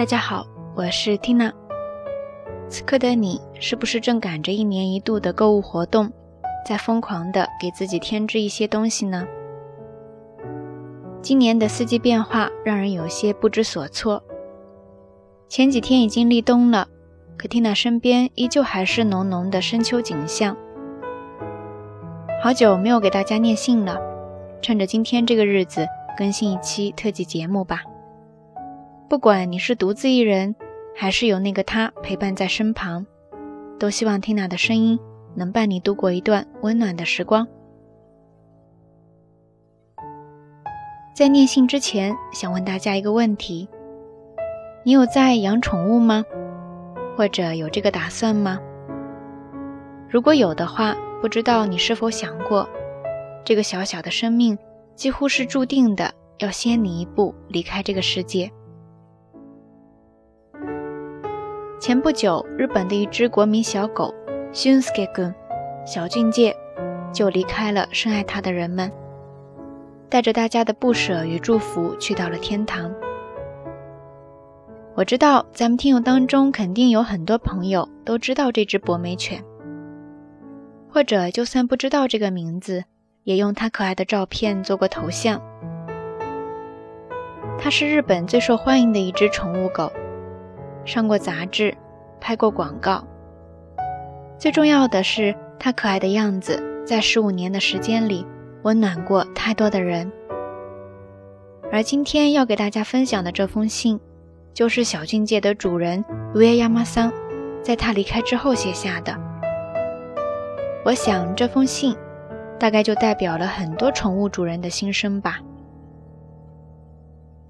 大家好，我是 Tina。此刻的你是不是正赶着一年一度的购物活动，在疯狂的给自己添置一些东西呢？今年的四季变化让人有些不知所措。前几天已经立冬了，可 Tina 身边依旧还是浓浓的深秋景象。好久没有给大家念信了，趁着今天这个日子，更新一期特辑节目吧。不管你是独自一人，还是有那个他陪伴在身旁，都希望听 i 的声音能伴你度过一段温暖的时光。在念信之前，想问大家一个问题：你有在养宠物吗？或者有这个打算吗？如果有的话，不知道你是否想过，这个小小的生命几乎是注定的要先你一步离开这个世界。前不久，日本的一只国民小狗，Shunsuke 小俊介，就离开了深爱他的人们，带着大家的不舍与祝福，去到了天堂。我知道，咱们听友当中肯定有很多朋友都知道这只博美犬，或者就算不知道这个名字，也用它可爱的照片做过头像。它是日本最受欢迎的一只宠物狗。上过杂志，拍过广告。最重要的是，它可爱的样子在十五年的时间里温暖过太多的人。而今天要给大家分享的这封信，就是小境界的主人维耶亚马桑在他离开之后写下的。我想这封信大概就代表了很多宠物主人的心声吧。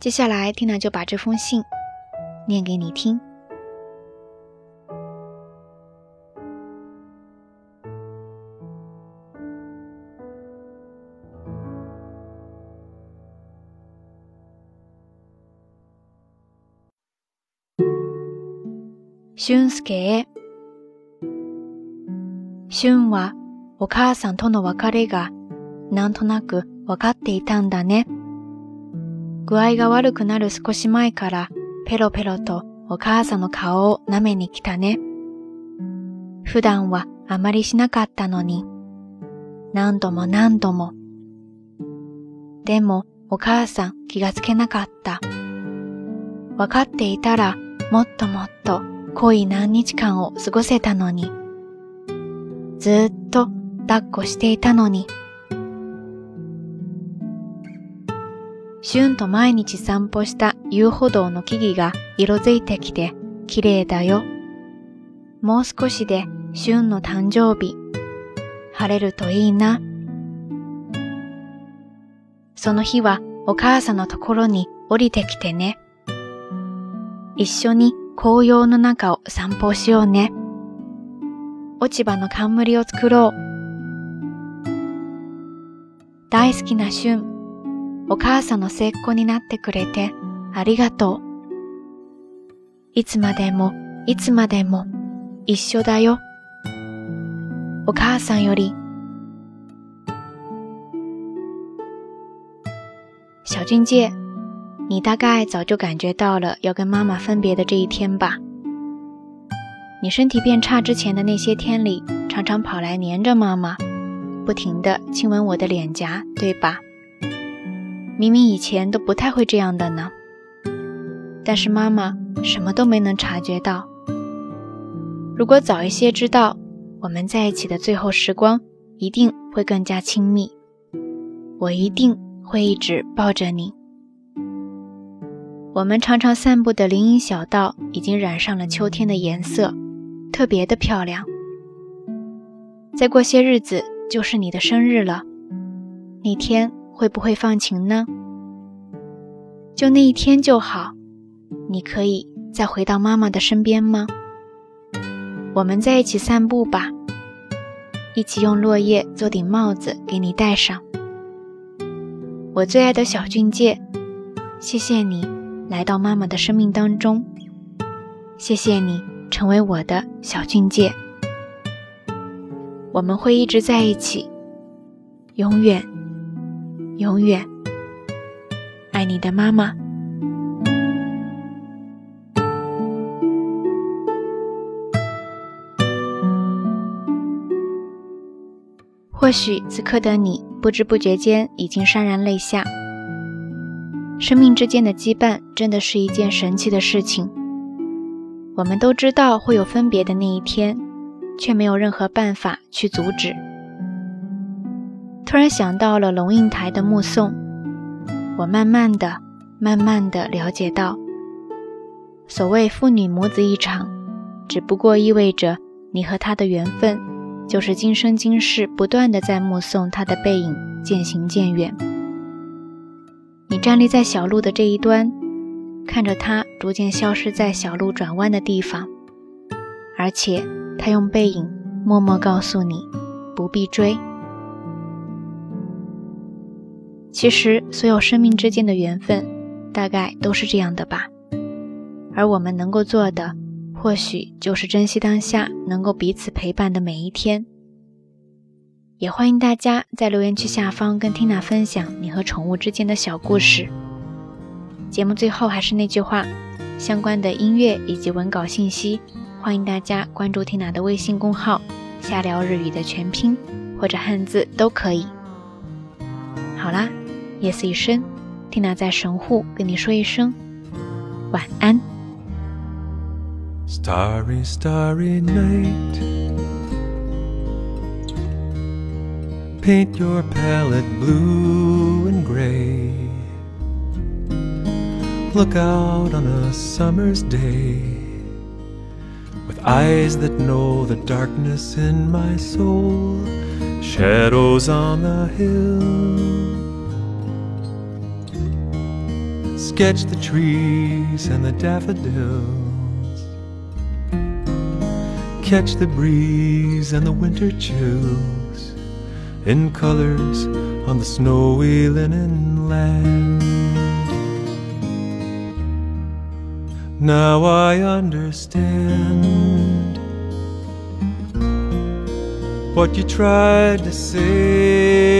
接下来，蒂娜就把这封信。念给你听。俊介へ。俊はお母さんとの別れがなんとなく分かっていたんだね。具合が悪くなる少し前からペロペロとお母さんの顔を舐めに来たね。普段はあまりしなかったのに、何度も何度も。でもお母さん気がつけなかった。わかっていたらもっともっと濃い何日間を過ごせたのに。ずっと抱っこしていたのに。シュンと毎日散歩した遊歩道の木々が色づいてきて綺麗だよ。もう少しでシュンの誕生日。晴れるといいな。その日はお母さんのところに降りてきてね。一緒に紅葉の中を散歩しようね。落ち葉の冠を作ろう。大好きなシュン。お母さんの背後になってくれてありがとう。いつまでもいつまでも一緒だよ。お母さんより。小俊介，你大概早就感觉到了要跟妈妈分别的这一天吧？你身体变差之前的那些天里，常常跑来黏着妈妈，不停地亲吻我的脸颊，对吧？明明以前都不太会这样的呢，但是妈妈什么都没能察觉到。如果早一些知道，我们在一起的最后时光一定会更加亲密。我一定会一直抱着你。我们常常散步的林荫小道已经染上了秋天的颜色，特别的漂亮。再过些日子就是你的生日了，那天。会不会放晴呢？就那一天就好。你可以再回到妈妈的身边吗？我们在一起散步吧，一起用落叶做顶帽子给你戴上。我最爱的小俊介，谢谢你来到妈妈的生命当中，谢谢你成为我的小俊介，我们会一直在一起，永远。永远爱你的妈妈。或许此刻的你，不知不觉间已经潸然泪下。生命之间的羁绊，真的是一件神奇的事情。我们都知道会有分别的那一天，却没有任何办法去阻止。突然想到了龙应台的《目送》，我慢慢的、慢慢的了解到，所谓父女母子一场，只不过意味着你和他的缘分，就是今生今世不断的在目送他的背影渐行渐远。你站立在小路的这一端，看着他逐渐消失在小路转弯的地方，而且他用背影默默告诉你，不必追。其实，所有生命之间的缘分大概都是这样的吧。而我们能够做的，或许就是珍惜当下，能够彼此陪伴的每一天。也欢迎大家在留言区下方跟缇娜分享你和宠物之间的小故事。节目最后还是那句话，相关的音乐以及文稿信息，欢迎大家关注缇娜的微信公号“下聊日语”的全拼或者汉字都可以。好啦。夜色已深，缇娜在神户跟你说一声晚安。Starry, starry night. Paint your palette blue and gray. Look out on a summer's day with eyes that know the darkness in my soul, shadows on the hill. sketch the trees and the daffodils, catch the breeze and the winter chills in colors on the snowy linen land. Now I understand what you tried to say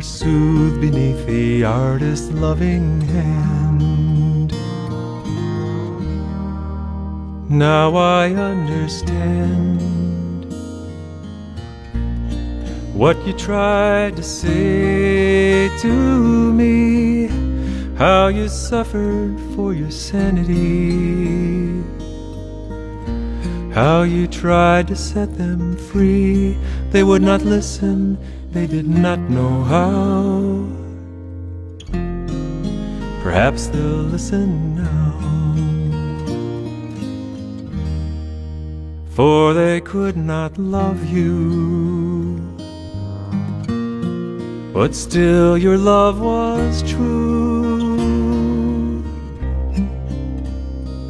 are soothed beneath the artist's loving hand. Now I understand what you tried to say to me, how you suffered for your sanity. How you tried to set them free. They would not listen, they did not know how. Perhaps they'll listen now. For they could not love you. But still, your love was true.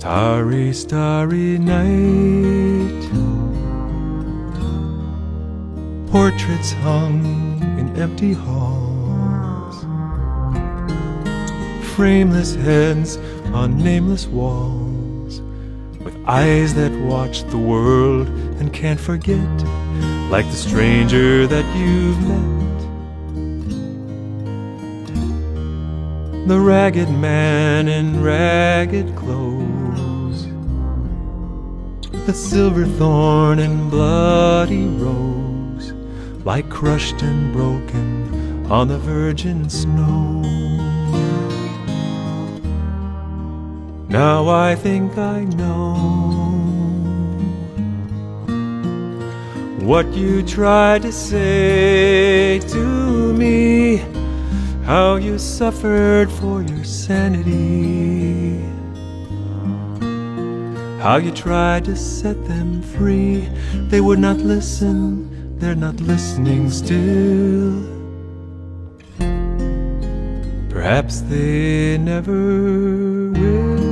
Starry, starry night. Portraits hung in empty halls. Frameless heads on nameless walls. With eyes that watch the world and can't forget. Like the stranger that you've met. The ragged man in ragged clothes a silver thorn and bloody rose lie crushed and broken on the virgin snow. Now I think I know what you tried to say to me, how you suffered for your sanity. How you tried to set them free, they would not listen, they're not listening still. Perhaps they never will.